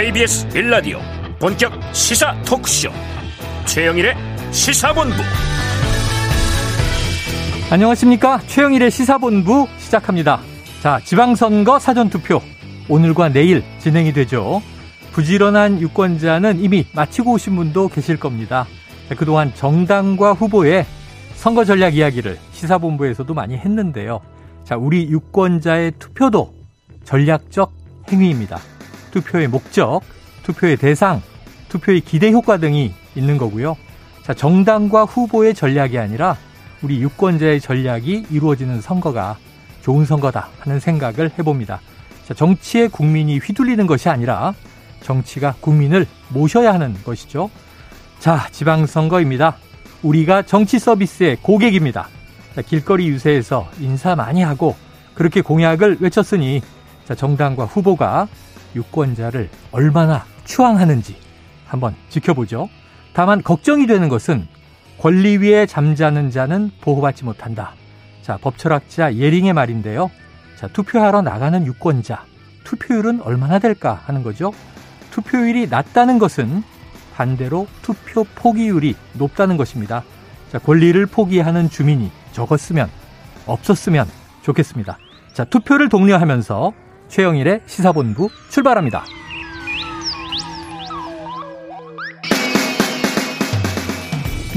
KBS 빌라디오 본격 시사 토크쇼. 최영일의 시사본부. 안녕하십니까? 최영일의 시사본부 시작합니다. 자 지방선거 사전투표. 오늘과 내일 진행이 되죠. 부지런한 유권자는 이미 마치고 오신 분도 계실 겁니다. 그동안 정당과 후보의 선거 전략 이야기를 시사본부에서도 많이 했는데요. 자 우리 유권자의 투표도 전략적 행위입니다 투표의 목적, 투표의 대상, 투표의 기대 효과 등이 있는 거고요. 자, 정당과 후보의 전략이 아니라 우리 유권자의 전략이 이루어지는 선거가 좋은 선거다 하는 생각을 해봅니다. 자, 정치에 국민이 휘둘리는 것이 아니라 정치가 국민을 모셔야 하는 것이죠. 자, 지방선거입니다. 우리가 정치 서비스의 고객입니다. 자, 길거리 유세에서 인사 많이 하고 그렇게 공약을 외쳤으니 자, 정당과 후보가 유권자를 얼마나 추앙하는지 한번 지켜보죠. 다만 걱정이 되는 것은 권리 위에 잠자는 자는 보호받지 못한다. 자, 법철학자 예링의 말인데요. 자, 투표하러 나가는 유권자, 투표율은 얼마나 될까 하는 거죠. 투표율이 낮다는 것은 반대로 투표 포기율이 높다는 것입니다. 자, 권리를 포기하는 주민이 적었으면, 없었으면 좋겠습니다. 자, 투표를 독려하면서 최영일의 시사본부 출발합니다.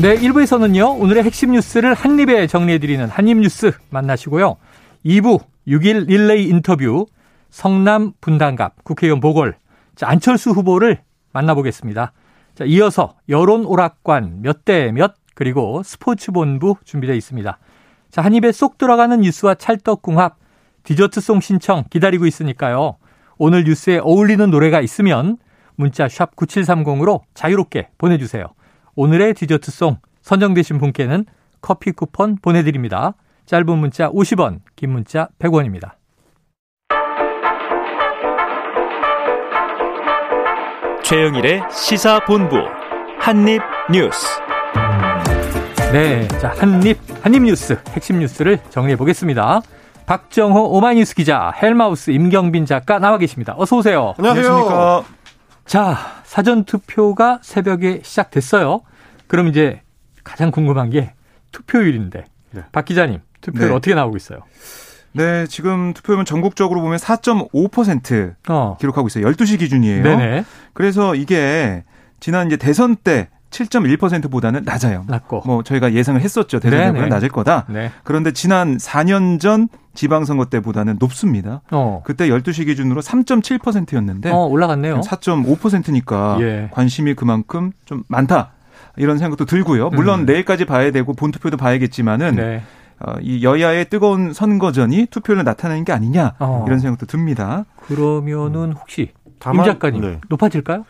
네, 1부에서는요, 오늘의 핵심 뉴스를 한입에 정리해드리는 한입뉴스 만나시고요. 2부 6일 릴레이 인터뷰 성남 분당갑 국회의원 보궐 자, 안철수 후보를 만나보겠습니다. 자, 이어서 여론 오락관 몇 대 몇 그리고 스포츠본부 준비되어 있습니다. 자, 한입에 쏙 들어가는 뉴스와 찰떡궁합 디저트송 신청 기다리고 있으니까요. 오늘 뉴스에 어울리는 노래가 있으면 문자 샵 9730으로 자유롭게 보내주세요. 오늘의 디저트송 선정되신 분께는 커피 쿠폰 보내드립니다. 짧은 문자 50원, 긴 문자 100원입니다. 최영일의 시사본부 한입뉴스. 네, 자 한입 한입뉴스 핵심 뉴스를 정리해 보겠습니다. 박정호 오마이뉴스 기자, 헬마우스 임경빈 작가 나와 계십니다. 어서 오세요. 안녕하십니까. 자, 사전 투표가 새벽에 시작됐어요. 그럼 이제 가장 궁금한 게 투표율인데. 네. 박 기자님, 투표율 네. 어떻게 나오고 있어요? 네, 지금 투표율은 전국적으로 보면 4.5% 어. 기록하고 있어요. 12시 기준이에요. 네네. 그래서 이게 지난 이제 대선 때 7.1%보다는 낮아요. 낮고. 뭐 저희가 예상을 했었죠. 대선보다 낮을 거다. 네. 그런데 지난 4년 전 지방선거 때보다는 높습니다. 어. 그때 12시 기준으로 3.7%였는데 어, 올라갔네요. 4.5%니까 예. 관심이 그만큼 좀 많다. 이런 생각도 들고요. 물론 음. 내일까지 봐야 되고 본투표도 봐야겠지만은 네. 어, 이 여야의 뜨거운 선거전이 투표를 나타내는 게 아니냐 어. 이런 생각도 듭니다. 그러면은 혹시 다만, 임 작가님 네. 높아질까요?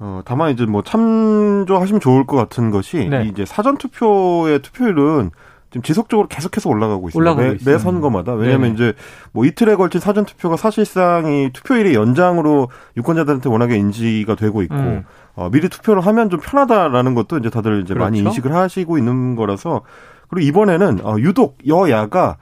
어, 다만 이제 뭐 참조하시면 좋을 것 같은 것이 네. 이제 사전 투표의 투표율은 지금 지속적으로 계속해서 올라가고 있습니다. 올라가고 매, 매, 선거마다. 왜냐하면 네. 이제 뭐 이틀에 걸친 사전 투표가 사실상 이 투표일의 연장으로 유권자들한테 워낙에 인지가 되고 있고 음. 어, 미리 투표를 하면 좀 편하다라는 것도 이제 다들 이제 그렇죠? 많이 인식을 하시고 있는 거라서 그리고 이번에는 어, 유독 여야가 어,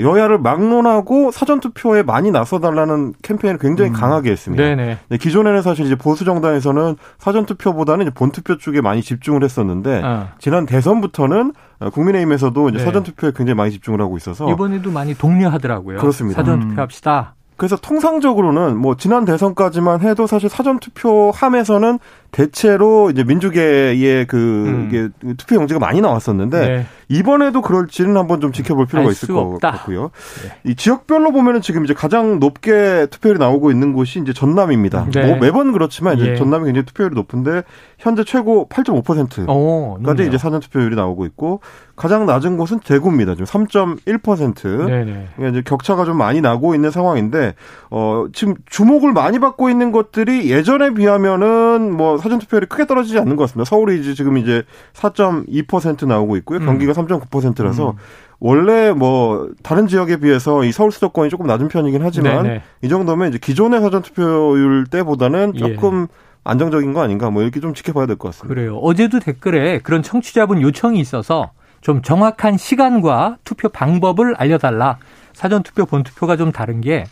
여야를 막론하고 사전 투표에 많이 나서달라는 캠페인을 굉장히 음. 강하게 했습니다. 네네. 네, 기존에는 사실 이제 보수 정당에서는 사전 투표보다는 이제 본 투표 쪽에 많이 집중을 했었는데 어. 지난 대선부터는 어, 국민의힘에서도 이제 네. 사전 투표에 굉장히 많이 집중을 하고 있어서 이번에도 많이 독려하더라고요. 그렇습니다. 사전 음. 투표합시다. 그래서 통상적으로는 뭐 지난 대선까지만 해도 사실 사전 투표함에서는 대체로 이제 민주계의 그 음. 투표 용지가 많이 나왔었는데 네. 이번에도 그럴지는 한번 좀 지켜볼 필요가 있을 것 없다. 같고요. 네. 이 지역별로 보면은 지금 이제 가장 높게 투표율이 나오고 있는 곳이 이제 전남입니다. 네. 뭐 매번 그렇지만 이제 예. 전남이 굉장히 투표율이 높은데 현재 최고 8.5%까지 이제 사전 투표율이 나오고 있고 가장 낮은 곳은 대구입니다. 지금 3.1%. 네네. 그러니까 이제 격차가 좀 많이 나고 있는 상황인데 어 지금 주목을 많이 받고 있는 것들이 예전에 비하면은 뭐 사전 투표율이 크게 떨어지지 않는 것 같습니다. 서울이 이제 지금 이제 4.2% 나오고 있고요. 경기가 음. 3.9%라서 음. 원래 뭐 다른 지역에 비해서 이 서울 수도권이 조금 낮은 편이긴 하지만 네네. 이 정도면 이제 기존의 사전 투표율 때보다는 예. 조금 예. 안정적인 거 아닌가 뭐 이렇게 좀 지켜봐야 될 것 같습니다. 그래요. 어제도 댓글에 그런 청취자분 요청이 있어서 좀 정확한 시간과 투표 방법을 알려달라. 사전 투표, 본 투표가 좀 다른 게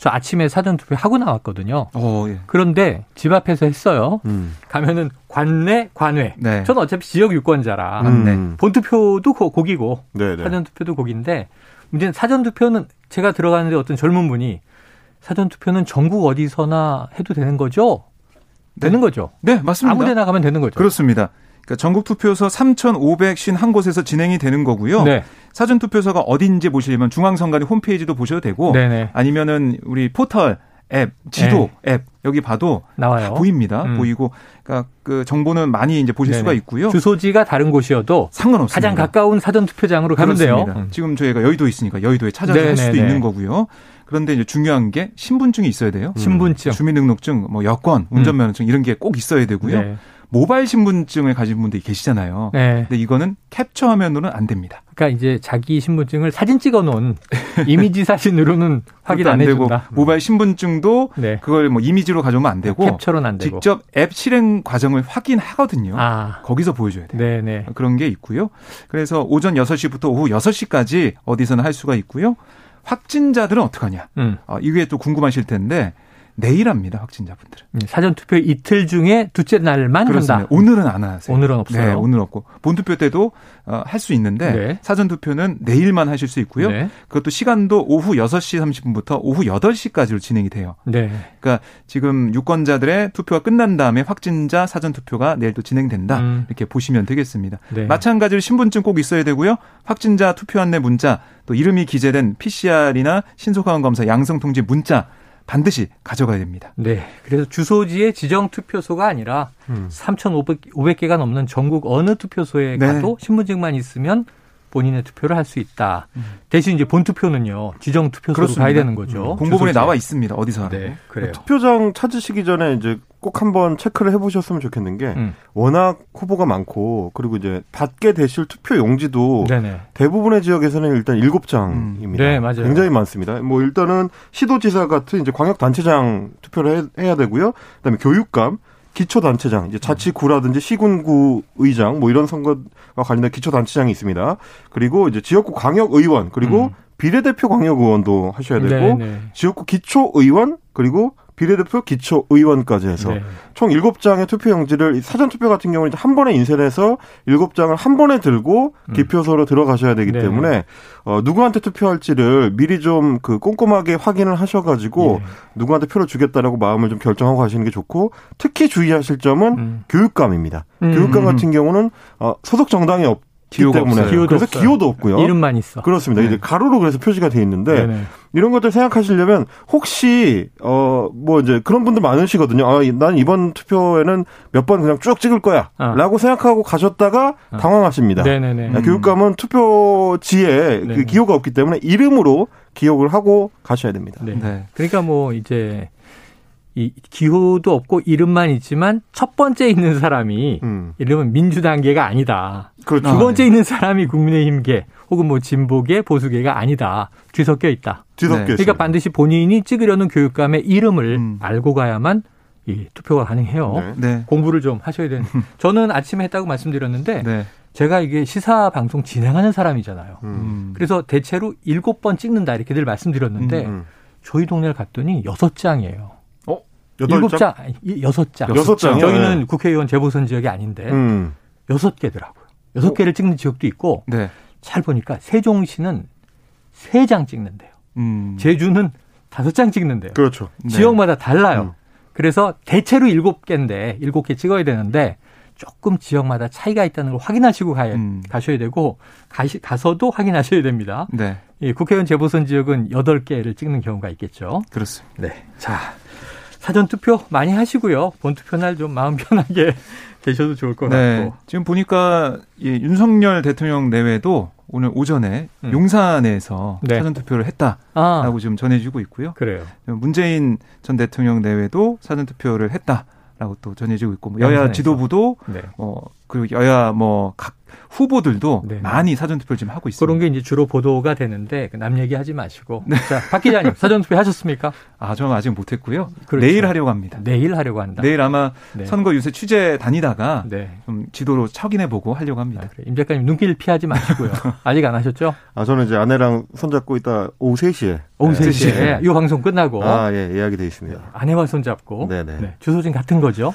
저 아침에 사전 투표 하고 나왔거든요. 어, 예. 그런데 집 앞에서 했어요. 음. 가면은 관내, 관외. 네. 저는 어차피 지역 유권자라 음. 본투표도 고 기고 네네. 네. 사전 투표도 고기인데 문제는 사전 투표는 제가 들어가는데 어떤 젊은 분이 사전 투표는 전국 어디서나 해도 되는 거죠? 되는 거죠? 네, 맞습니다. 아무데나 가면 되는 거죠. 그렇습니다. 그러니까 전국 투표소 3,551곳에서 진행이 되는 거고요. 네. 사전 투표소가 어딘지 보시려면 중앙선관위 홈페이지도 보셔도 되고 네네. 아니면은 우리 포털 앱, 지도 네. 앱 여기 봐도 나와요. 보입니다. 음. 보이고 그러니까 그 정보는 많이 이제 보실 네네. 수가 있고요. 주소지가 다른 곳이어도 상관없습니다. 가장 가까운 사전 투표장으로 가면 돼요. 음. 지금 저희가 여의도 있으니까 여의도에 찾아서 네네네. 할 수도 있는 거고요. 그런데 이제 중요한 게 신분증이 있어야 돼요. 신분증, 주민등록증, 뭐 여권, 운전면허증 음. 이런 게 꼭 있어야 되고요. 네. 모바일 신분증을 가진 분들이 계시잖아요. 네. 근데 이거는 캡처 화면으로는 안 됩니다. 그러니까 이제 자기 신분증을 사진 찍어 놓은 이미지 사진으로는 확인 안, 안 되고 모바일 신분증도 네. 그걸 뭐 이미지로 가져오면 안 되고 캡처는 안 되고 직접 앱 실행 과정을 확인하거든요. 아. 거기서 보여줘야 돼요. 네네. 네. 그런 게 있고요. 그래서 오전 6시부터 오후 6시까지 어디서나 할 수가 있고요. 확진자들은 어떡하냐. 음. 어, 이게 또 궁금하실 텐데 내일 합니다 확진자분들은. 음, 사전 투표 이틀 중에 둘째 날만 그렇습니다. 한다. 오늘은 안 하세요. 오늘은 없어요. 네, 오늘 없고 본 투표 때도 어, 할 수 있는데 네. 사전 투표는 내일만 하실 수 있고요. 네. 그것도 시간도 오후 6시 30분부터 오후 8시까지로 진행이 돼요. 네. 그러니까 지금 유권자들의 투표가 끝난 다음에 확진자 사전 투표가 내일 도 진행된다. 음. 이렇게 보시면 되겠습니다. 네. 마찬가지로 신분증 꼭 있어야 되고요. 확진자 투표 안내 문자 또 이름이 기재된 PCR이나 신속항원 검사 양성 통지 문자 반드시 가져가야 됩니다. 네. 그래서 주소지의 지정 투표소가 아니라 음. 3,500개가 넘는 전국 어느 투표소에 네. 가도 신분증만 있으면 본인의 투표를 할 수 있다. 음. 대신 이제 본 투표는요 지정 투표소로 그렇습니다. 가야 되는 거죠. 음. 공고문에 나와 있습니다. 어디서 하는 네, 그래요. 투표장 찾으시기 전에 이제 꼭 한번 체크를 해보셨으면 좋겠는 게 음. 워낙 후보가 많고 그리고 이제 받게 되실 투표 용지도 네네. 대부분의 지역에서는 일단 일곱 장입니다. 네, 맞아요. 굉장히 많습니다. 뭐 일단은 시도지사 같은 이제 광역단체장 투표를 해, 야 되고요. 그다음에 교육감 기초단체장, 이제 자치구라든지 시군구 의장 뭐 이런 선거와 관련된 기초단체장이 있습니다. 그리고 이제 지역구 광역의원 그리고 음. 비례대표 광역의원도 하셔야 되고 네네. 네. 지역구 기초의원 그리고 비례대표 기초 의원까지 해서 네. 총 7장의 투표용지를 사전투표 같은 경우는 한 번에 인쇄를 해서 7장을 한 번에 들고 음. 기표소로 들어가셔야 되기 네. 때문에 어, 누구한테 투표할지를 미리 좀 그 꼼꼼하게 확인을 하셔가지고 예. 누구한테 표를 주겠다라고 마음을 좀 결정하고 가시는 게 좋고 특히 주의하실 점은 음. 교육감입니다. 음. 교육감 같은 경우는 어, 소속 정당이 없 기호가 때문에 없어요. 그래서 없어요. 기호도 없고요. 이름만 있어. 그렇습니다. 네. 이제 가로로 그래서 표시가 돼 있는데 네네. 이런 것들 생각하시려면 혹시 어 뭐 이제 그런 분들 많으시거든요. 아, 난 이번 투표에는 몇 번 그냥 쭉 찍을 거야라고 어. 생각하고 가셨다가 어. 당황하십니다. 네네네. 음. 교육감은 투표지에 그 기호가 없기 때문에 이름으로 기억을 하고 가셔야 됩니다. 네. 네. 그러니까 뭐 이제 이 기호도 없고 이름만 있지만 첫 번째 있는 사람이 음. 이름은 민주당계가 아니다. 그렇죠. 두 번째 있는 사람이 국민의힘계 혹은 뭐 진보계 보수계가 아니다. 뒤섞여 있다. 뒤섞여 네. 그러니까 반드시 본인이 찍으려는 교육감의 이름을 음. 알고 가야만 이 투표가 가능해요. 네. 네. 공부를 좀 하셔야 되는. 저는 아침에 했다고 말씀드렸는데 네. 제가 이게 시사 방송 진행하는 사람이잖아요. 음. 그래서 대체로 일곱 번 찍는다 이렇게 늘 말씀드렸는데 음. 저희 동네를 갔더니 여섯 장이에요. 일곱 장, 여섯 장. 여섯 장. 저희는 네. 국회의원 재보선 지역이 아닌데 음. 여섯 개더라고요. 여섯 개를 찍는 지역도 있고 네. 잘 보니까 세종시는 세 장 찍는데요. 음. 제주는 다섯 장 찍는데요. 그렇죠. 네. 지역마다 달라요. 음. 그래서 대체로 일곱 개인데 일곱 개 찍어야 되는데 조금 지역마다 차이가 있다는 걸 확인하시고 가야, 음. 가셔야 되고 가시, 가서도 확인하셔야 됩니다. 네. 이 국회의원 재보선 지역은 여덟 개를 찍는 경우가 있겠죠. 그렇습니다. 네. 자, 사전 투표 많이 하시고요. 본 투표 날 좀 마음 편하게 되셔도 좋을 것 네. 같고. 지금 보니까 예, 윤석열 대통령 내외도 오늘 오전에 음. 용산에서 네. 사전 투표를 했다라고 아. 지금 전해지고 있고요. 그래요. 문재인 전 대통령 내외도 사전 투표를 했다라고 또 전해지고 있고 뭐 여야 지도부도 네. 어 그리고 여야 뭐 각 후보들도 네. 많이 사전투표를 지금 하고 있습니다. 그런 게 이제 주로 보도가 되는데 그남 얘기하지 마시고. 네. 자, 박 기자님 사전투표 하셨습니까? 아, 저는 아직 못했고요. 그렇죠. 내일 하려고 합니다. 내일 하려고 한다. 내일 아마 네. 선거 유세 취재 다니다가 네. 좀 지도로 확인해보고 하려고 합니다. 아, 그래. 임 작가님 눈길 피하지 마시고요. 아직 안 하셨죠? 아, 저는 이제 아내랑 손잡고 있다 오후 3시에. 오후 3시에. 네. 이 방송 끝나고. 아, 예, 예약이 돼 있습니다. 아내와 손잡고. 네네. 네. 주소진 같은 거죠?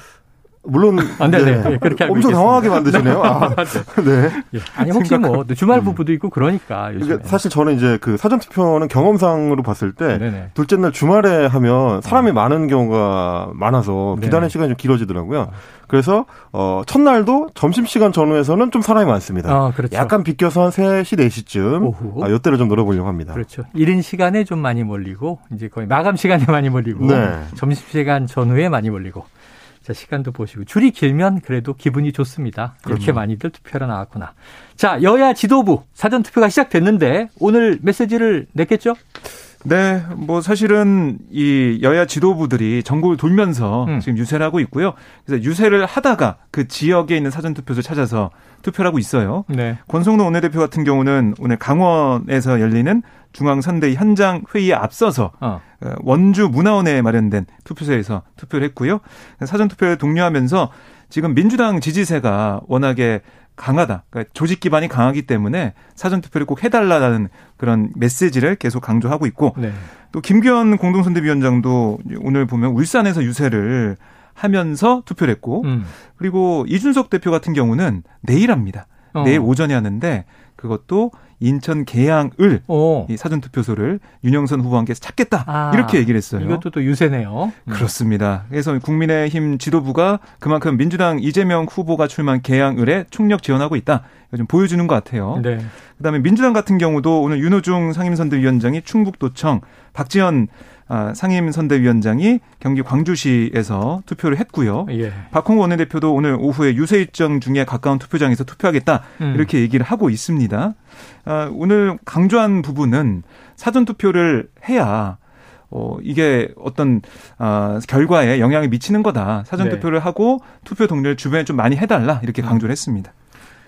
물론 아, 네, 네. 네. 그렇게 엄청 당황하게 만드시네요. 아, 네. 예. 아니 혹시 생각... 뭐 주말 음. 부부도 있고 그러니까 그러니까 사실 저는 이제 그 사전 투표는 경험상으로 봤을 때 네네. 둘째 날 주말에 하면 사람이 음. 많은 경우가 많아서 기다리는 시간이 좀 길어지더라고요. 그래서 어 첫날도 점심 시간 전후에서는 좀 사람이 많습니다. 아, 그렇죠. 약간 비껴서 한 3시, 4시쯤 오후. 아, 요때를 좀 놀아보려고 합니다. 그렇죠. 이른 시간에 좀 많이 몰리고 이제 거의 마감 시간에 많이 몰리고 네. 점심 시간 전후에 많이 몰리고 자, 시간도 보시고 줄이 길면 그래도 기분이 좋습니다. 이렇게 그럼요. 많이들 투표를 나왔구나. 자, 여야 지도부 사전 투표가 시작됐는데 오늘 메시지를 냈겠죠? 네, 뭐 사실은 이 여야 지도부들이 전국을 돌면서 음. 지금 유세를 하고 있고요. 그래서 유세를 하다가 그 지역에 있는 사전 투표소 찾아서 투표를 하고 있어요. 네. 권성동 원내대표 같은 경우는 오늘 강원에서 열리는 중앙선대위 현장 회의에 앞서서 어. 어. 원주 문화원에 마련된 투표소에서 투표를 했고요. 사전 투표에 독려하면서 지금 민주당 지지세가 워낙에 강하다. 그러니까 조직 기반이 강하기 때문에 사전 투표를 꼭 해달라는 그런 메시지를 계속 강조하고 있고 네. 또 김기현 공동선대위원장도 오늘 보면 울산에서 유세를 하면서 투표를 했고 음. 그리고 이준석 대표 같은 경우는 내일 합니다. 어. 내일 오전에 하는데 그것도 인천 계양을 오. 이 사전 투표소를 윤영선 함께 찾겠다 아, 이렇게 얘기를 했어요. 이것도 또 유세네요. 음. 그렇습니다. 그래서 국민의힘 지도부가 그만큼 민주당 이재명 후보가 출마한 계양을에 총력 지원하고 있다. 좀 보여주는 것 같아요. 네. 그다음에 민주당 같은 경우도 오늘 윤호중 상임선대위원장이 충북도청 박지원 아, 상임선대위원장이 경기 광주시에서 투표를 했고요. 예. 박홍 원내대표도 오늘 오후에 유세 일정 중에 가까운 투표장에서 투표하겠다 음. 이렇게 얘기를 하고 있습니다. 아, 오늘 강조한 부분은 사전 투표를 해야 어, 이게 어떤, 아, 결과에 영향을 미치는 거다. 사전 네. 투표를 하고 투표 동료를 주변에 좀 많이 해달라. 이렇게 음. 강조를 했습니다.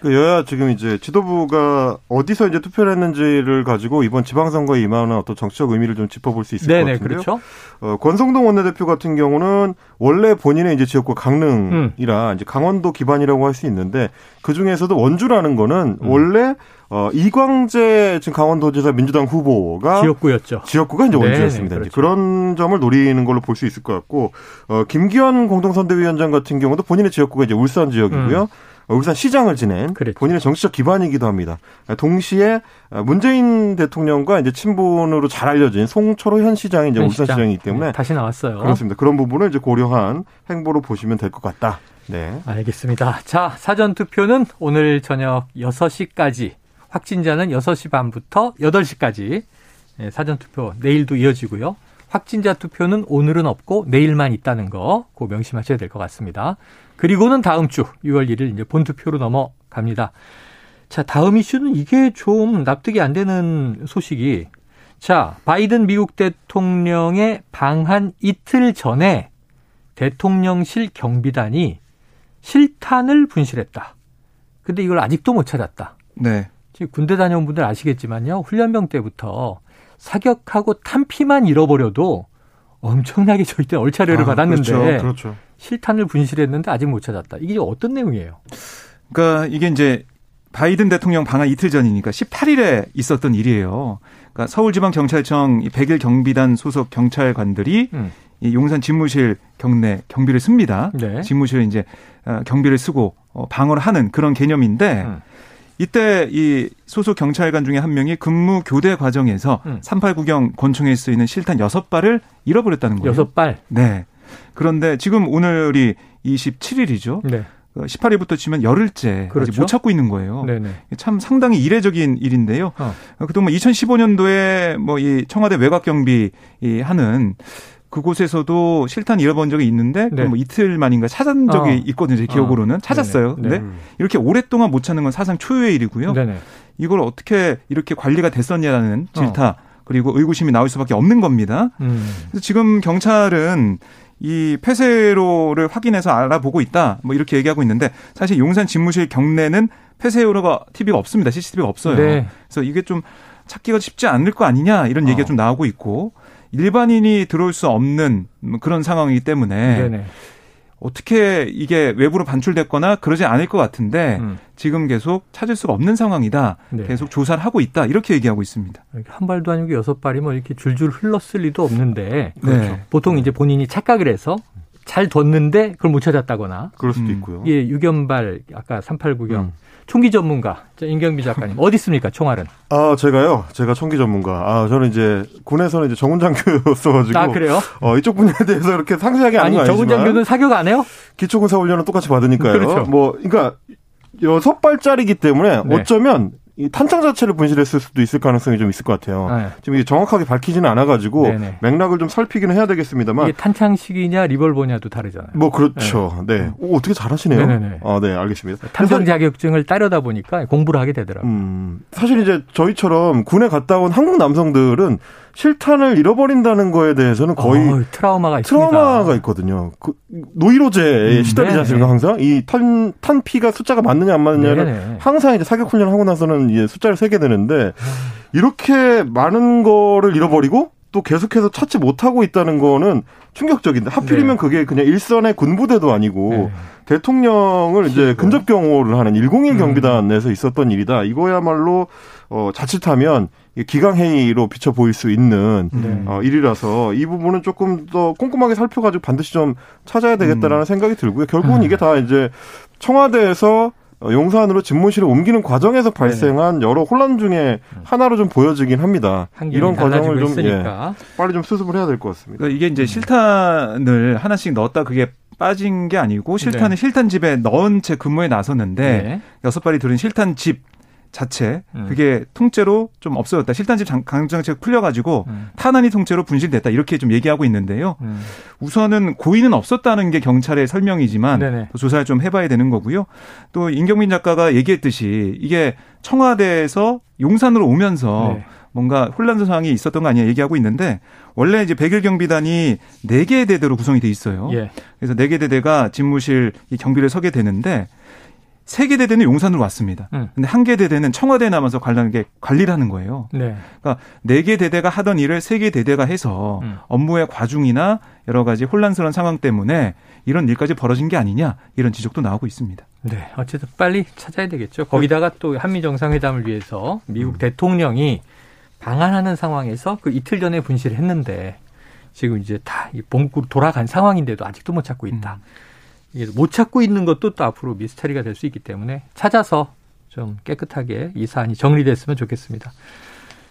그 여야 지금 이제 지도부가 어디서 이제 투표를 했는지를 가지고 이번 지방선거에 임하는 어떤 정치적 의미를 좀 짚어볼 수 있을 네네, 것 같은데요. 그렇죠. 어, 권성동 원내대표 같은 경우는 원래 본인의 이제 지역구 강릉이라 음. 이제 강원도 기반이라고 할 수 있는데 그 중에서도 원주라는 거는 음. 원래 어, 이광재 지금 강원도지사 민주당 후보가 지역구였죠. 지역구가 이제 원주였습니다. 네, 그렇죠. 그런 점을 노리는 걸로 볼 수 있을 것 같고 어, 김기현 공동선대위원장 같은 경우도 본인의 지역구가 이제 울산 지역이고요. 음. 울산 시장을 지낸 그랬죠. 본인의 정치적 기반이기도 합니다. 동시에 문재인 대통령과 이제 친분으로 잘 알려진 송철호 현 시장이 이제 울산 시장. 이기 때문에 네, 다시 나왔어요. 그렇습니다. 그런 부분을 이제 고려한 행보로 보시면 될 것 같다. 네. 알겠습니다. 자, 사전 투표는 오늘 저녁 6시까지 확진자는 6시 반부터 8시까지 네, 사전 투표 내일도 이어지고요. 확진자 투표는 오늘은 없고 내일만 있다는 거 꼭 명심하셔야 될 것 같습니다. 그리고는 다음 주 6월 1일 이제 본투표로 넘어갑니다. 자, 다음 이슈는 이게 좀 납득이 안 되는 소식이 자, 바이든 미국 대통령의 방한 이틀 전에 대통령실 경비단이 실탄을 분실했다. 근데 이걸 아직도 못 찾았다. 네. 지금 군대 다녀온 분들 아시겠지만요. 훈련병 때부터 사격하고 탄피만 잃어버려도 엄청나게 저희 때 얼차려를 아, 받았는데 그렇죠, 그렇죠. 실탄을 분실했는데 아직 못 찾았다. 이게 어떤 내용이에요? 그러니까 이게 이제 바이든 대통령 방한 이틀 전이니까 18일에 있었던 일이에요. 그러니까 서울지방경찰청 100일 경비단 소속 경찰관들이 음. 이 용산 집무실 경내 경비를 씁니다. 네. 집무실 이제 어, 경비를 쓰고 어, 방어를 하는 그런 개념인데 음. 이때 이 소속 경찰관 중에 한 명이 근무 교대 과정에서 음. 389경 권총에 쓰이는 실탄 6발을 잃어버렸다는 거예요. 6발? 네. 그런데 지금 오늘이 27일이죠. 네. 18일부터 어, 치면 열흘째 그렇죠? 아직 못 찾고 있는 거예요. 네네. 참 상당히 이례적인 일인데요. 어. 그동안 2015년도에 뭐 이 청와대 외곽 경비 하는 그곳에서도 실탄 잃어본 적이 있는데 네. 뭐 이틀 만인가 찾은 적이 어. 있거든요. 제 기억으로는 어. 찾았어요. 네네. 근데 네. 이렇게 오랫동안 못 찾는 건 사상 초유의 일이고요. 네네. 이걸 어떻게 이렇게 관리가 됐었냐라는 질타 어. 그리고 의구심이 나올 수밖에 없는 겁니다. 음. 그래서 지금 경찰은 이 폐쇄로를 확인해서 알아보고 있다. 뭐 이렇게 얘기하고 있는데 사실 용산 집무실 경내는 폐쇄요로가 TV가 없습니다. CCTV가 없어요. 네. 그래서 이게 좀 찾기가 쉽지 않을 거 아니냐 이런 얘기가 어. 좀 나오고 있고 일반인이 들어올 수 없는 그런 상황이기 때문에 네네. 어떻게 이게 외부로 반출됐거나 그러지 않을 것 같은데 음. 지금 계속 찾을 수가 없는 상황이다. 네. 계속 조사를 하고 있다. 이렇게 얘기하고 있습니다. 한 발도 아니고 여섯 발이 뭐 이렇게 줄줄 흘렀을 리도 없는데 그렇죠. 네. 보통 이제 본인이 착각을 해서 잘 뒀는데 그걸 못 찾았다거나 그럴 수도 음. 있고요. 예, 유견발 아까 389경 음. 총기 전문가 임경비 작가님 어디 있습니까 총알은? 아 제가요 제가 총기 전문가 아 저는 이제 군에서는 이제 정훈 장 교였어가지고 아 그래요? 어 이쪽 분야에 대해서 이렇게 상세하게 아니 정훈 장 교는 사격 안 해요? 기초군사 훈련은 똑같이 받으니까요. 그렇죠. 뭐 그러니까 여섯 발짜리기 때문에 네. 어쩌면 이 탄창 자체를 분실했을 수도 있을 가능성이 좀 있을 것 같아요. 네. 지금 이게 정확하게 밝히지는 않아가지고 네네. 맥락을 좀 살피기는 해야 되겠습니다만 이게 탄창식이냐 리볼버냐도 다르잖아요. 뭐 그렇죠. 네. 네. 오, 어떻게 잘하시네요. 네네네. 아, 네, 알겠습니다. 탐정 자격증을 따려다 보니까 공부를 하게 되더라고요. 음, 사실 이제 저희처럼 군에 갔다 온 한국 남성들은 실탄을 잃어버린다는 거에 대해서는 거의 어, 트라우마가 트라우마가 있습니다. 있거든요. 그 노이로제에 음, 시달리지 네. 않습니까 항상 이 탄 탄피가 숫자가 맞느냐 안 맞느냐를 네네. 항상 이제 사격 훈련 하고 나서는 이제 숫자를 세게 되는데 이렇게 많은 거를 잃어버리고 또 계속해서 찾지 못하고 있다는 거는 충격적인데 하필이면 네. 그게 그냥 일선의 군부대도 아니고 네. 대통령을 이제 근접 경호를 하는 101 음. 경비단에서 있었던 일이다. 이거야말로 어 자칫하면 기강회의로 비춰 보일 수 있는 네. 어, 일이라서 이 부분은 조금 더 꼼꼼하게 살펴가지고 반드시 좀 찾아야 되겠다라는 음. 생각이 들고요. 결국은 아. 이게 다 이제 청와대에서 용산으로 집무실을 옮기는 과정에서 발생한 네 여러 혼란 중에 하나로 좀 보여지긴 합니다. 이런 과정을 좀 예, 빨리 좀 수습을 해야 될 것 같습니다. 그러니까 이게 이제 실탄을 하나씩 넣었다 그게 빠진 게 아니고 실탄을 네. 실탄 집에 넣은 채 근무에 나섰는데 네. 여섯 발이 들은 실탄 집 자체 음. 그게 통째로 좀 없어졌다. 실탄집 강정책 풀려가지고 음. 탄환이 통째로 분실됐다. 이렇게 좀 얘기하고 있는데요. 음. 우선은 고의는 없었다는 게 경찰의 설명이지만 조사를 좀 해봐야 되는 거고요. 또 임경민 작가가 얘기했듯이 이게 청와대에서 용산으로 오면서 네. 뭔가 혼란 상황이 있었던 거 아니냐 얘기하고 있는데 원래 이제 백일 경비단이 네 개의 대대로 구성이 돼 있어요. 예. 그래서 네 개 대대가 집무실 이 경비를 서게 되는데 세 개 대대는 용산으로 왔습니다. 음. 근데 한 개 대대는 청와대에 남아서 관리하는 관리를 하는 거예요. 네. 그러니까 네 개 대대가 하던 일을 세 개 대대가 해서 음. 업무의 과중이나 여러 가지 혼란스러운 상황 때문에 이런 일까지 벌어진 게 아니냐 이런 지적도 나오고 있습니다. 네, 어쨌든 빨리 찾아야 되겠죠. 거기다가 또 한미 정상회담을 위해서 미국 음. 대통령이 방한하는 상황에서 그 이틀 전에 분실을 했는데 지금 이제 다 본국으로 돌아간 상황인데도 아직도 못 찾고 있다. 음. 못 찾고 있는 것도 또 앞으로 미스터리가 될 수 있기 때문에 찾아서 좀 깨끗하게 이 사안이 정리됐으면 좋겠습니다.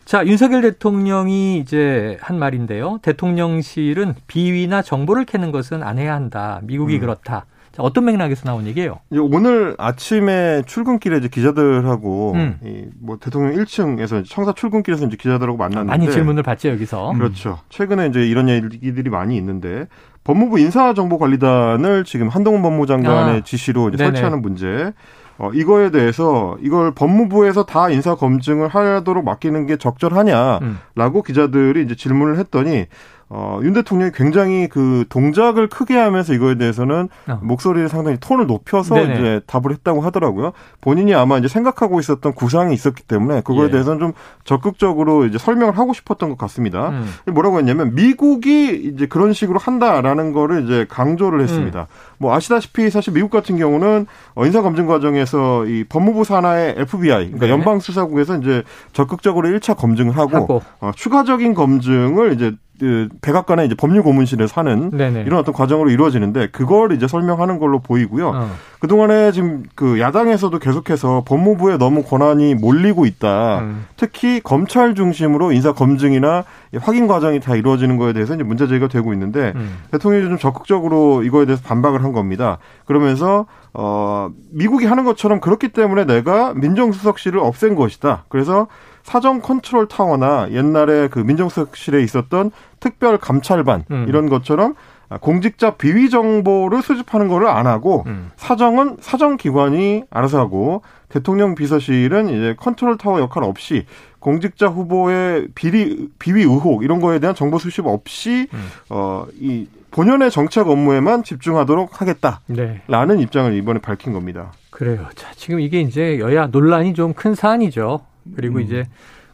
자, 윤석열 대통령이 이제 한 말인데요. 대통령실은 비위나 정보를 캐는 것은 안 해야 한다. 미국이 음. 그렇다. 자, 어떤 맥락에서 나온 얘기예요? 오늘 아침에 출근길에 이제 기자들하고 음. 이뭐 대통령 1층에서 청사 출근길에서 이제 기자들하고 만났는데 많이 질문을 받죠 여기서. 그렇죠. 최근에 이제 이런 얘기들이 많이 있는데 법무부 인사정보관리단을 지금 한동훈 법무장관의 아. 지시로 설치하는 문제. 어, 이거에 대해서 이걸 법무부에서 다 인사 검증을 하도록 맡기는 게 적절하냐라고 음. 기자들이 이제 질문을 했더니 어, 윤 대통령이 굉장히 그 동작을 크게 하면서 이거에 대해서는 어. 목소리를 상당히 톤을 높여서 네네. 이제 답을 했다고 하더라고요. 본인이 아마 이제 생각하고 있었던 구상이 있었기 때문에 그거에 예. 대해서는 좀 적극적으로 이제 설명을 하고 싶었던 것 같습니다. 음. 뭐라고 했냐면 미국이 이제 그런 식으로 한다라는 거를 이제 강조를 했습니다. 음. 뭐 아시다시피 사실 미국 같은 경우는 어, 인사 검증 과정에서 이 법무부 산하의 FBI 그러니까 네. 연방 수사국에서 이제 적극적으로 1차 검증을 하고, 하고. 어, 추가적인 검증을 이제 그 백악관의 이제 법률 고문실에 사는 네네. 이런 어떤 과정으로 이루어지는데 그걸 이제 설명하는 걸로 보이고요. 어. 그 동안에 지금 그 야당에서도 계속해서 법무부에 너무 권한이 몰리고 있다. 음. 특히 검찰 중심으로 인사 검증이나 확인 과정이 다 이루어지는 거에 대해서 이제 문제 제기가 되고 있는데 음. 대통령이 좀 적극적으로 이거에 대해서 반박을 한 겁니다. 그러면서 어 미국이 하는 것처럼 그렇기 때문에 내가 민정수석실을 없앤 것이다. 그래서 사정 컨트롤 타워나 옛날에 그 민정수석실에 있었던 특별 감찰반 음. 이런 것처럼 공직자 비위 정보를 수집하는 거를 안 하고 음. 사정은 사정 기관이 알아서 하고 대통령 비서실은 이제 컨트롤 타워 역할 없이 공직자 후보의 비리 비위 의혹 이런 거에 대한 정보 수집 없이 음. 어이 본연의 정책 업무에만 집중하도록 하겠다라는 네. 입장을 이번에 밝힌 겁니다. 그래요. 자, 지금 이게 이제 여야 논란이 좀 큰 사안이죠. 그리고 음. 이제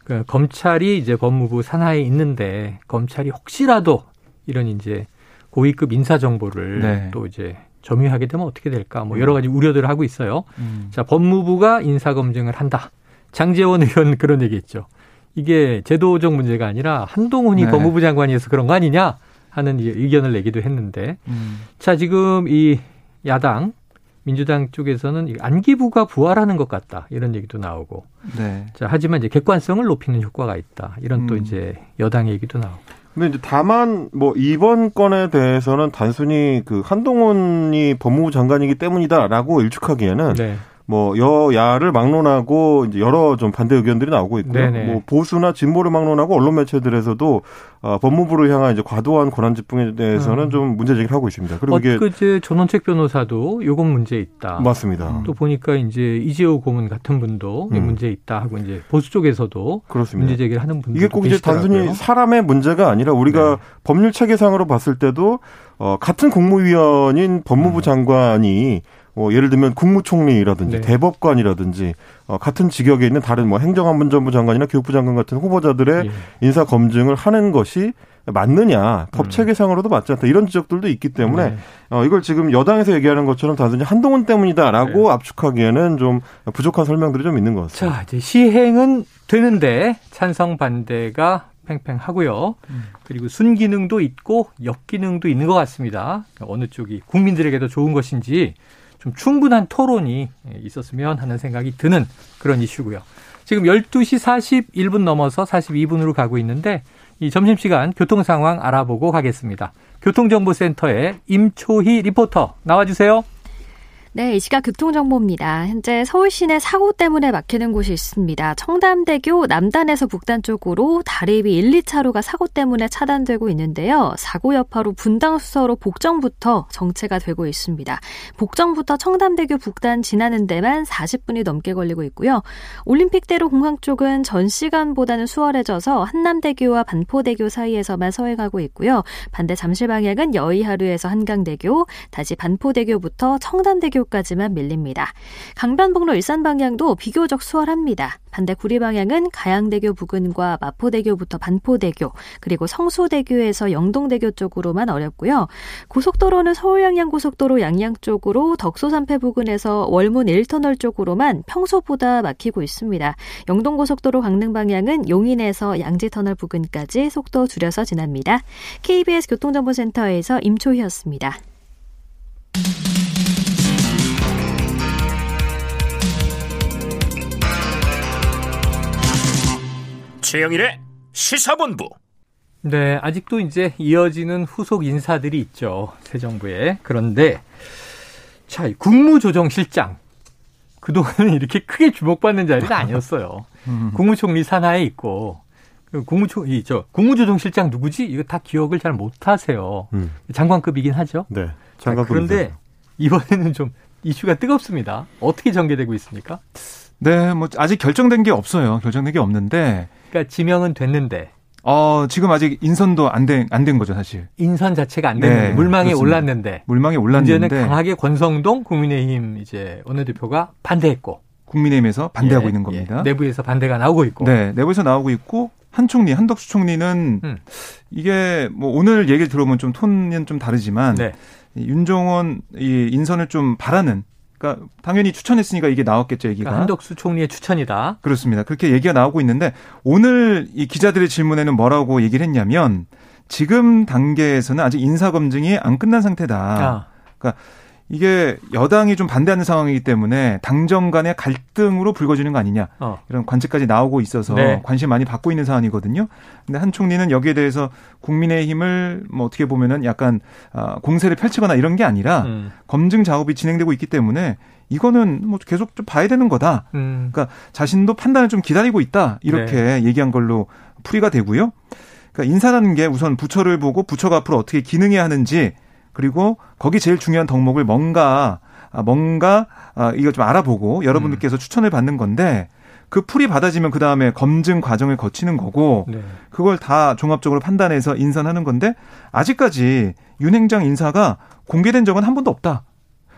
그 검찰이 이제 법무부 산하에 있는데 검찰이 혹시라도 이런 이제 고위급 인사 정보를 네. 또 이제 점유하게 되면 어떻게 될까? 뭐 여러 가지 우려들을 하고 있어요. 음. 자, 법무부가 인사 검증을 한다. 장재원 의원 그런 얘기했죠. 이게 제도적 문제가 아니라 한동훈이 네. 법무부 장관이어서 그런 거 아니냐 하는 의견을 내기도 했는데, 음. 자 지금 이 야당 민주당 쪽에서는 안기부가 부활하는 것 같다 이런 얘기도 나오고, 네. 자 하지만 이제 객관성을 높이는 효과가 있다 이런 음. 또 이제 여당 얘기도 나오고. 근데 이제 다만 뭐 이번 건에 대해서는 단순히 그 한동훈이 법무부 장관이기 때문이다라고 일축하기에는 네. 뭐 여야를 막론하고 이제 여러 좀 반대 의견들이 나오고 있고요. 네네. 뭐 보수나 진보를 막론하고 언론 매체들에서도 어, 법무부를 향한 이제 과도한 권한 집중에 대해서는 음. 좀 문제 제기를 하고 있습니다. 그리고 이게 그 조원책 변호사도 요건 문제 있다. 맞습니다. 또 보니까 이제 이재호 고문 같은 분도 음. 문제 있다 하고 이제 보수 쪽에서도 그렇습니다. 문제 제기를 하는 분들 이게 꼭 이제 단순히 사람의 문제가 아니라 우리가 네. 법률 체계상으로 봤을 때도 어, 같은 국무위원인 법무부 음. 장관이 뭐 예를 들면 국무총리라든지 네. 대법관이라든지 어, 같은 직역에 있는 다른 뭐 행정안전부 장관이나 교육부 장관 같은 후보자들의 예. 인사 검증을 하는 것이 맞느냐 법 음. 체계상으로도 맞지 않다 이런 지적들도 있기 때문에 네. 어, 이걸 지금 여당에서 얘기하는 것처럼 단순히 한동훈 때문이다라고 네. 압축하기에는 좀 부족한 설명들이 좀 있는 것 같습니다. 자 이제 시행은 되는데 찬성 반대가 팽팽하고요. 음. 그리고 순기능도 있고 역기능도 있는 것 같습니다. 어느 쪽이 국민들에게도 좋은 것인지 좀 충분한 토론이 있었으면 하는 생각이 드는 그런 이슈고요. 지금 12시 41분 넘어서 42분으로 가고 있는데 이 점심시간 교통 상황 알아보고 가겠습니다. 교통정보센터의 임초희 리포터 나와주세요. 네, 이 시각 교통정보입니다. 현재 서울 시내 사고 때문에 막히는 곳이 있습니다. 청담대교 남단에서 북단 쪽으로 다리비 1, 2차로가 사고 때문에 차단되고 있는데요. 사고 여파로 분당수서로 복정부터 정체가 되고 있습니다. 복정부터 청담대교 북단 지나는 데만 40분이 넘게 걸리고 있고요. 올림픽대로 공항 쪽은 전 시간보다는 수월해져서 한남대교와 반포대교 사이에서만 서행하고 있고요. 반대 잠실 방향은 여의하루에서 한강대교, 다시 반포대교부터 청담대교 대교까지만 밀립니다. 강변북로 일산 방향도 비교적 수월합니다. 반대 구리 방향은 가양대교 부근과 마포대교부터 반포대교, 그리고 성수대교에서 영동대교 쪽으로만 어렵고요. 고속도로는 서울 양양 고속도로 양양 쪽으로 덕소산패 부근에서 월문 1터널 쪽으로만 평소보다 막히고 있습니다. 영동 고속도로 강릉 방향은 용인에서 양지터널 부근까지 속도 줄여서 지납니다. KBS 교통정보센터에서 임초희였습니다. 최영일의 시사본부. 네, 아직도 이제 이어지는 후속 인사들이 있죠. 새 정부에. 그런데 자, 국무조정실장 그동안은 이렇게 크게 주목받는 자리는 아니었어요. 음. 국무총리 산하에 있고 그 국무총 이 저 국무조정실장 누구지? 이거 다 기억을 잘 못하세요. 음. 장관급이긴 하죠. 네, 장관급. 그런데 이번에는 좀 이슈가 뜨겁습니다. 어떻게 전개되고 있습니까? 네, 뭐 아직 결정된 게 없어요. 결정된 게 없는데 그러니까 지명은 됐는데. 어, 지금 아직 인선도 안 된, 안 된 거죠, 사실. 인선 자체가 안 됐는데. 네, 물망에 그렇습니다. 올랐는데. 물망에 올랐는데. 문제는 강하게 권성동 국민의힘 이제 원내대표가 반대했고. 국민의힘에서 반대하고 예, 있는 겁니다. 예, 내부에서 반대가 나오고 있고. 네, 내부에서 나오고 있고, 한 총리, 한덕수 총리는 음. 이게 뭐 오늘 얘기를 들어보면 좀 톤은 좀 다르지만. 네. 윤종원 이 인선을 좀 바라는 그러니까 당연히 추천했으니까 이게 나왔겠죠, 얘기가. 그러니까 한덕수 총리의 추천이다. 그렇습니다. 그렇게 얘기가 나오고 있는데 오늘 이 기자들의 질문에는 뭐라고 얘기를 했냐면 지금 단계에서는 아직 인사 검증이 안 끝난 상태다. 아. 그러니까 이게 여당이 좀 반대하는 상황이기 때문에 당정 간의 갈등으로 불거지는 거 아니냐 어. 이런 관측까지 나오고 있어서 네. 관심 많이 받고 있는 사안이거든요. 근데 한 총리는 여기에 대해서 국민의힘을 뭐 어떻게 보면은 약간 아, 공세를 펼치거나 이런 게 아니라 음. 검증 작업이 진행되고 있기 때문에 이거는 뭐 계속 좀 봐야 되는 거다. 음. 그러니까 자신도 판단을 좀 기다리고 있다 이렇게 네. 얘기한 걸로 풀이가 되고요. 그러니까 인사라는 게 우선 부처를 보고 부처가 앞으로 어떻게 기능해야 하는지 그리고 거기 제일 중요한 덕목을 뭔가 아, 뭔가 아, 이걸 좀 알아보고 여러분들께서 음. 추천을 받는 건데 그 풀이 받아지면 그 다음에 검증 과정을 거치는 거고 네. 그걸 다 종합적으로 판단해서 인선하는 건데 아직까지 윤 행장 인사가 공개된 적은 한 번도 없다.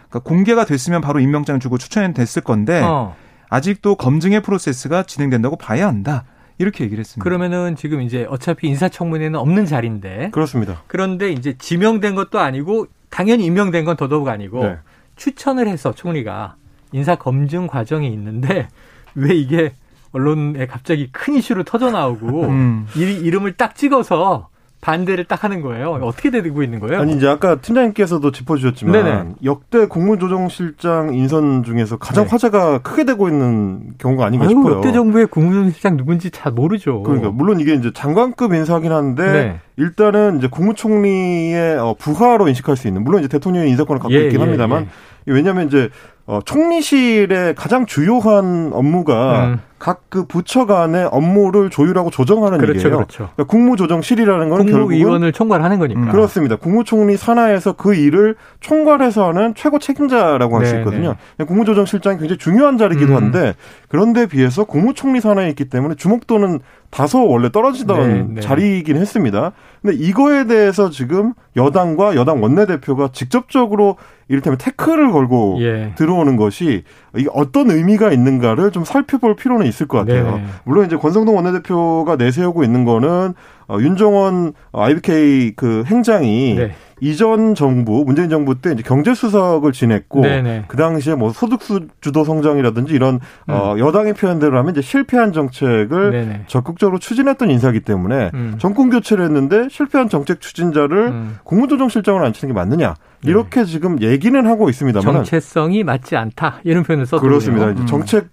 그러니까 공개가 됐으면 바로 임명장 주고 추천됐을 건데 어. 아직도 검증의 프로세스가 진행된다고 봐야 한다. 이렇게 얘기를 했습니다. 그러면은 지금 이제 어차피 인사청문회는 없는 자리인데 그렇습니다. 그런데 이제 지명된 것도 아니고 당연히 임명된 건 더더욱 아니고 네. 추천을 해서 총리가 인사 검증 과정이 있는데 왜 이게 언론에 갑자기 큰 이슈로 터져 나오고 음. 이 이름을 딱 찍어서 반대를 딱 하는 거예요. 어떻게 되고 있는 거예요? 아니 이제 아까 팀장님께서도 짚어주셨지만 네네. 역대 국무조정실장 인선 중에서 가장 네. 화제가 크게 되고 있는 경우가 아닌가 아유, 싶어요. 역대 정부의 국무조정실장 누군지 잘 모르죠. 그러니까 물론 이게 이제 장관급 인사긴 한데 네. 일단은 이제 국무총리의 어, 부하로 인식할 수 있는 물론 이제 대통령의 인사권을 갖고 예, 있긴 예, 합니다만 예. 왜냐하면 이제 어, 총리실의 가장 주요한 업무가 음. 각그 부처 간의 업무를 조율하고 조정하는 그렇죠, 일이에요. 그렇죠. 그러니까 국무조정실이라는 건 국무위원을 총괄하는 거니까. 음, 그렇습니다. 국무총리 산하에서 그 일을 총괄해서 하는 최고 책임자라고 할수 네, 있거든요. 네. 국무조정실장이 굉장히 중요한 자리이기도 음. 한데 그런데 비해서 국무총리 산하에 있기 때문에 주목도는 다소 원래 떨어지던 네, 네. 자리이긴 했습니다. 근데 이거에 대해서 지금 여당과 여당 원내대표가 직접적으로 이를테면 태클을 걸고 예. 들어오는 것이 이게 어떤 의미가 있는가를 좀 살펴볼 필요는 있을 것 같아요. 네 물론 이제 권성동 원내대표가 내세우고 있는 거는 어, 윤정원 IBK 그 행장이 네. 이전 정부 문재인 정부 때 이제 경제 수석을 지냈고 네네. 그 당시에 뭐 소득 주도 성장이라든지 이런 음. 어 여당의 표현대로 하면 이제 실패한 정책을 네네. 적극적으로 추진했던 인사기 때문에 음. 정권 교체를 했는데 실패한 정책 추진자를 음. 국무조정실장으로 앉히는 게 맞느냐 네. 이렇게 네. 지금 얘기는 하고 있습니다만 정체성이 맞지 않다 이런 표현을 썼더군요. 그렇습니다. 음. 정책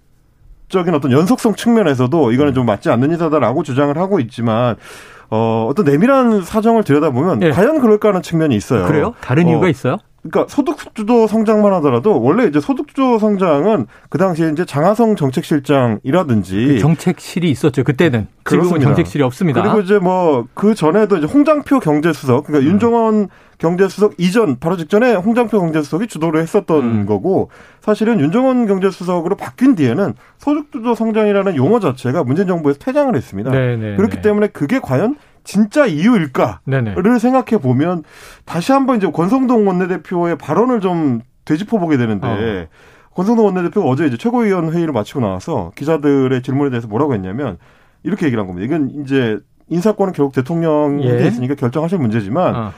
적인 어떤 연속성 측면에서도 이거는 좀 맞지 않는 인사다라고 주장을 하고 있지만 어, 어떤 내밀한 사정을 들여다보면 네. 과연 그럴까 하는 측면이 있어요. 그래요? 다른 이유가 어, 있어요? 그러니까 소득주도 성장만 하더라도 원래 이제 소득주도 성장은 그 당시에 이제 장하성 정책실장이라든지 그 정책실이 있었죠 그때는 지금은 정책실이 없습니다. 그리고 이제 뭐 그 전에도 이제 홍장표 경제수석 그러니까 음. 윤종원 경제수석 이전 바로 직전에 홍장표 경제수석이 주도를 했었던 음. 거고 사실은 윤종원 경제수석으로 바뀐 뒤에는 소득주도 성장이라는 용어 자체가 문재인 정부에서 퇴장을 했습니다. 네네 네, 그렇기 네. 때문에 그게 과연 진짜 이유일까를 네네. 생각해 보면 다시 한번 이제 권성동 원내대표의 발언을 좀 되짚어 보게 되는데 어. 권성동 원내대표가 어제 이제 최고위원 회의를 마치고 나와서 기자들의 질문에 대해서 뭐라고 했냐면 이렇게 얘기를 한 겁니다. 이건 이제 인사권은 결국 대통령한테 예. 있으니까 결정하실 문제지만 어.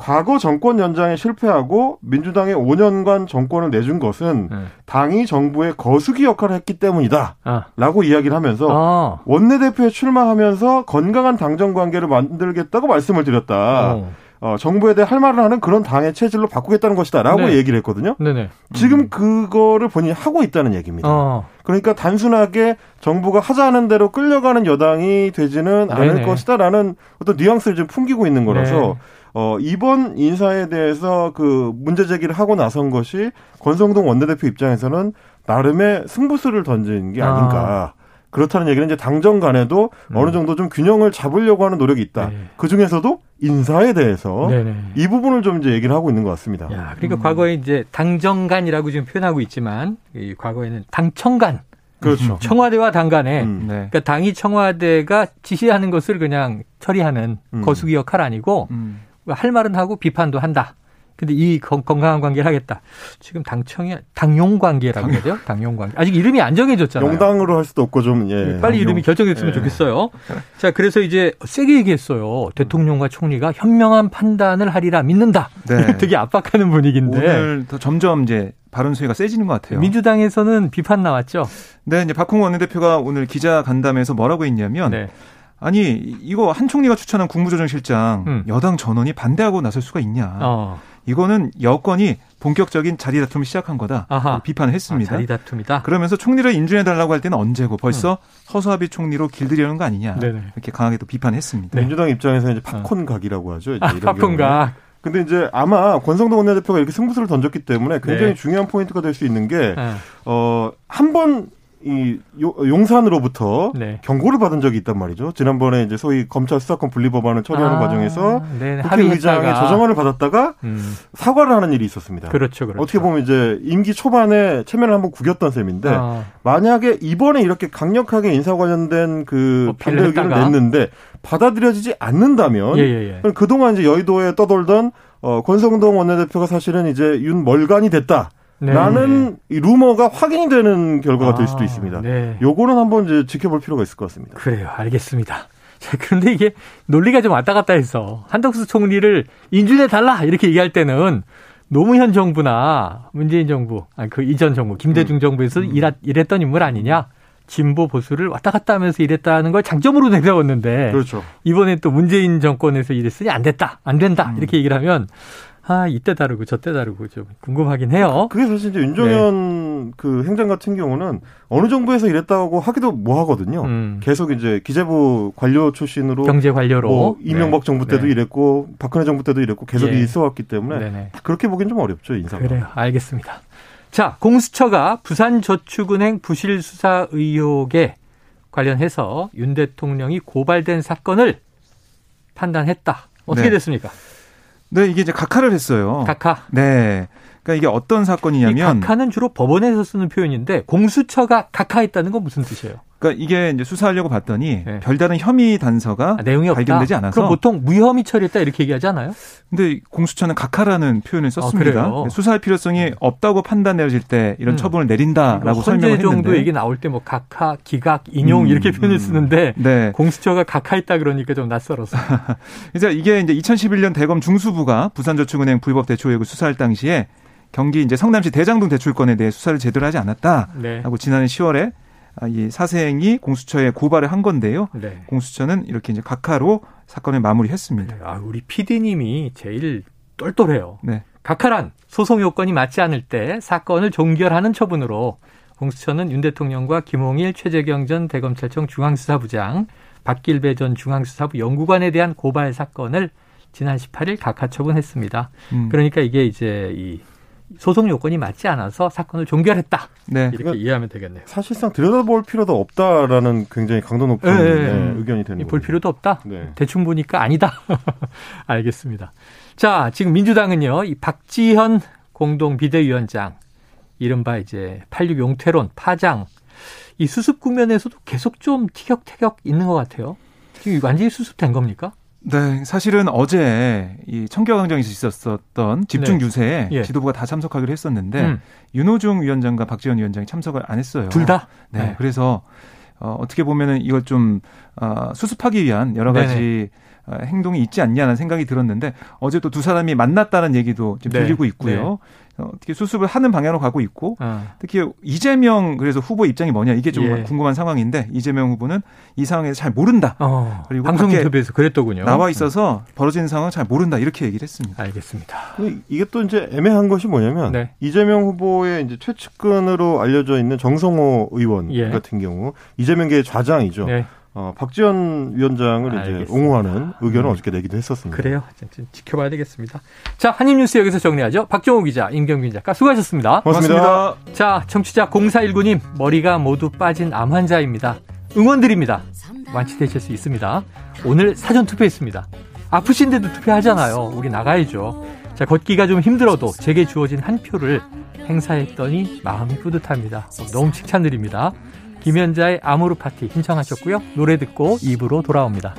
과거 정권 연장에 실패하고 민주당에 5년간 정권을 내준 것은 네. 당이 정부의 거수기 역할을 했기 때문이다. 아. 라고 이야기를 하면서 아. 원내대표에 출마하면서 건강한 당정 관계를 만들겠다고 말씀을 드렸다. 오. 어, 정부에 대해 할 말을 하는 그런 당의 체질로 바꾸겠다는 것이다. 라고 네. 얘기를 했거든요. 네네. 지금 음. 그거를 본인이 하고 있다는 얘기입니다. 어. 그러니까 단순하게 정부가 하자는 대로 끌려가는 여당이 되지는 네네. 않을 것이다. 라는 어떤 뉘앙스를 좀 풍기고 있는 거라서 네. 어, 이번 인사에 대해서 그 문제 제기를 하고 나선 것이 권성동 원내대표 입장에서는 나름의 승부수를 던진 게 아닌가. 아. 그렇다는 얘기는 이제 당정 간에도 음. 어느 정도 좀 균형을 잡으려고 하는 노력이 있다. 네. 그 중에서도 인사에 대해서 네네. 이 부분을 좀 이제 얘기를 하고 있는 것 같습니다. 야, 그러니까 음. 과거에 이제 당정간이라고 지금 표현하고 있지만 이 과거에는 당청간 그렇죠. 청와대와 당 간에 음, 네. 그러니까 당이 청와대가 지시하는 것을 그냥 처리하는 음. 거수기 역할 아니고 음. 할 말은 하고 비판도 한다. 근데 이 건강한 관계를 하겠다. 지금 당청이 당용 관계라고 그러죠? 당용 관계. 아직 이름이 안 정해졌잖아요. 용당으로 할 수도 없고 좀 예. 빨리 당용. 이름이 결정됐으면 예. 좋겠어요. 자, 그래서 이제 세게 얘기했어요. 대통령과 총리가 현명한 판단을 하리라 믿는다. 네. 되게 압박하는 분위기인데 오늘 더 점점 이제 발언 수위가 세지는 것 같아요. 민주당에서는 비판 나왔죠. 네, 이제 박홍 원내대표가 오늘 기자 간담회에서 뭐라고 했냐면 네. 아니 이거 한 총리가 추천한 국무조정실장 음. 여당 전원이 반대하고 나설 수가 있냐? 어. 이거는 여권이 본격적인 자리 다툼을 시작한 거다 아하. 비판을 했습니다. 아, 자리 다툼이다. 그러면서 총리를 인준해 달라고 할 때는 언제고 벌써 음. 허수아비 총리로 길들이려는 거 아니냐 네네. 이렇게 강하게 또 비판했습니다. 네. 민주당 입장에서 이제 팝콘 각이라고 하죠. 아, 팝콘 각. 근데 이제 아마 권성동 원내대표가 이렇게 승부수를 던졌기 때문에 굉장히 네. 중요한 포인트가 될 수 있는 게, 네. 어, 한 번 이 용산으로부터 네. 경고를 받은 적이 있단 말이죠. 지난번에 이제 소위 검찰 수사권 분리 법안을 처리하는 아, 과정에서 네, 국회의장의 조정안을 받았다가 음. 사과를 하는 일이 있었습니다. 그렇죠, 그렇죠. 어떻게 보면 이제 임기 초반에 체면을 한번 구겼던 셈인데 아. 만약에 이번에 이렇게 강력하게 인사 관련된 그 반대 의견을 냈는데 받아들여지지 않는다면 예, 예, 예. 그동안 이제 여의도에 떠돌던 어, 권성동 원내대표가 사실은 이제 윤 멀간이 됐다. 네. 라는 이 루머가 확인이 되는 결과가 아, 될 수도 있습니다. 네. 요거는 한번 이제 지켜볼 필요가 있을 것 같습니다. 그래요. 알겠습니다. 자, 그런데 이게 논리가 좀 왔다 갔다 해서 한덕수 총리를 인준해 달라 이렇게 얘기할 때는 노무현 정부나 문재인 정부, 아니 그 이전 정부, 김대중 음. 정부에서 음. 일하, 일했던 인물 아니냐? 진보 보수를 왔다 갔다 하면서 일했다는 걸 장점으로 내세웠는데 그렇죠. 이번에 또 문재인 정권에서 일했으니 안 됐다, 안 된다 음. 이렇게 얘기를 하면 아, 이때 다르고 저때 다르고 좀 궁금하긴 해요. 그게 사실 이제 윤종현 네. 그 행장 같은 경우는 어느 정부에서 일했다고 하기도 뭐 하거든요. 음. 계속 이제 기재부 관료 출신으로 경제 관료로 뭐 이명박 네. 정부 때도 네. 일했고 박근혜 정부 때도 일했고 계속 예. 있어 왔기 때문에 네네. 그렇게 보기엔 좀 어렵죠, 인사가. 그래요. 알겠습니다. 자, 공수처가 부산저축은행 부실 수사 의혹에 관련해서 윤 대통령이 고발된 사건을 판단했다. 어떻게 네. 됐습니까? 네, 이게 이제 각하를 했어요. 각하. 네. 그러니까 이게 어떤 사건이냐면 각하는 주로 법원에서 쓰는 표현인데 공수처가 각하했다는 건 무슨 뜻이에요? 그러니까 이게 이제 수사하려고 봤더니 네. 별다른 혐의 단서가 아, 내용이 발견되지 않아서 그럼 보통 무혐의 처리했다 이렇게 얘기하지 않아요? 근데 공수처는 각하라는 표현을 썼습니다. 아, 수사할 필요성이 없다고 판단 내려질 때 이런 음. 처분을 내린다라고 설명을 했는데 정도 얘기 나올 때 뭐 각하, 기각, 인용 음, 이렇게 표현을 음. 쓰는데 네. 공수처가 각하했다 그러니까 좀 낯설어서. 이제 이게 이제 2011년 대검 중수부가 부산저축은행 불법 대출 의혹을 수사할 당시에 경기 이제 성남시 대장동 대출권에 대해 수사를 제대로 하지 않았다라고 네. 지난해 10월에 아, 이 사생이 공수처에 고발을 한 건데요. 네. 공수처는 이렇게 이제 각하로 사건을 마무리했습니다. 아, 우리 PD님이 제일 똘똘해요. 네. 각하란 소송 요건이 맞지 않을 때 사건을 종결하는 처분으로 공수처는 윤 대통령과 김홍일 최재경 전 대검찰청 중앙수사부장 박길배 전 중앙수사부 연구관에 대한 고발 사건을 지난 18일 각하 처분했습니다. 음. 그러니까 이게 이제 이 소송 요건이 맞지 않아서 사건을 종결했다. 네. 이렇게 그러니까 이해하면 되겠네요. 사실상 들여다볼 필요도 없다라는 굉장히 강도 높은 네. 네, 의견이 되는 볼 필요도 없다. 네. 대충 보니까 아니다. 알겠습니다. 자, 지금 민주당은요, 이 박지현 공동 비대위원장, 이른바 이제 86 용태론, 파장, 이 수습 국면에서도 계속 좀 티격태격 있는 것 같아요. 지금 완전히 수습된 겁니까? 네, 사실은 어제 이 청겨광장에서 있었던 집중 네. 유세에 예. 지도부가 다 참석하기로 했었는데 음. 윤호중 위원장과 박지원 위원장이 참석을 안 했어요. 둘 다? 네, 네. 그래서 어, 어떻게 보면은 이걸 좀 어, 수습하기 위한 여러 가지 네네. 어, 행동이 있지 않냐는 생각이 들었는데 어제 또 두 사람이 만났다는 얘기도 지금 네. 들리고 있고요. 네. 어떻게 수습을 하는 방향으로 가고 있고 어. 특히 이재명 그래서 후보 입장이 뭐냐 이게 좀 예. 궁금한 상황인데 이재명 후보는 이 상황에서 잘 모른다. 어. 그리고 방송 인터뷰에서 그랬더군요. 나와 있어서 벌어지는 상황을 잘 모른다 이렇게 얘기를 했습니다. 알겠습니다. 이게 또 이제 애매한 것이 뭐냐면 네. 이재명 후보의 이제 최측근으로 알려져 있는 정성호 의원 예. 같은 경우 이재명계의 좌장이죠. 네. 어, 박지원 위원장을 알겠습니다. 이제 옹호하는 의견을 음. 어저께 내기도 했었습니다. 그래요. 지켜봐야 되겠습니다. 자, 한입뉴스 여기서 정리하죠. 박정호 기자, 임경빈 작가 수고하셨습니다. 고맙습니다. 고맙습니다. 자, 청취자 0419님, 머리가 모두 빠진 암 환자입니다. 응원드립니다. 완치되실 수 있습니다. 오늘 사전 투표했습니다. 아프신데도 투표하잖아요. 우리 나가야죠. 자, 걷기가 좀 힘들어도 제게 주어진 한 표를 행사했더니 마음이 뿌듯합니다. 너무 칭찬드립니다. 김현자의 아모르 파티 신청하셨고요. 노래 듣고 입으로 돌아옵니다.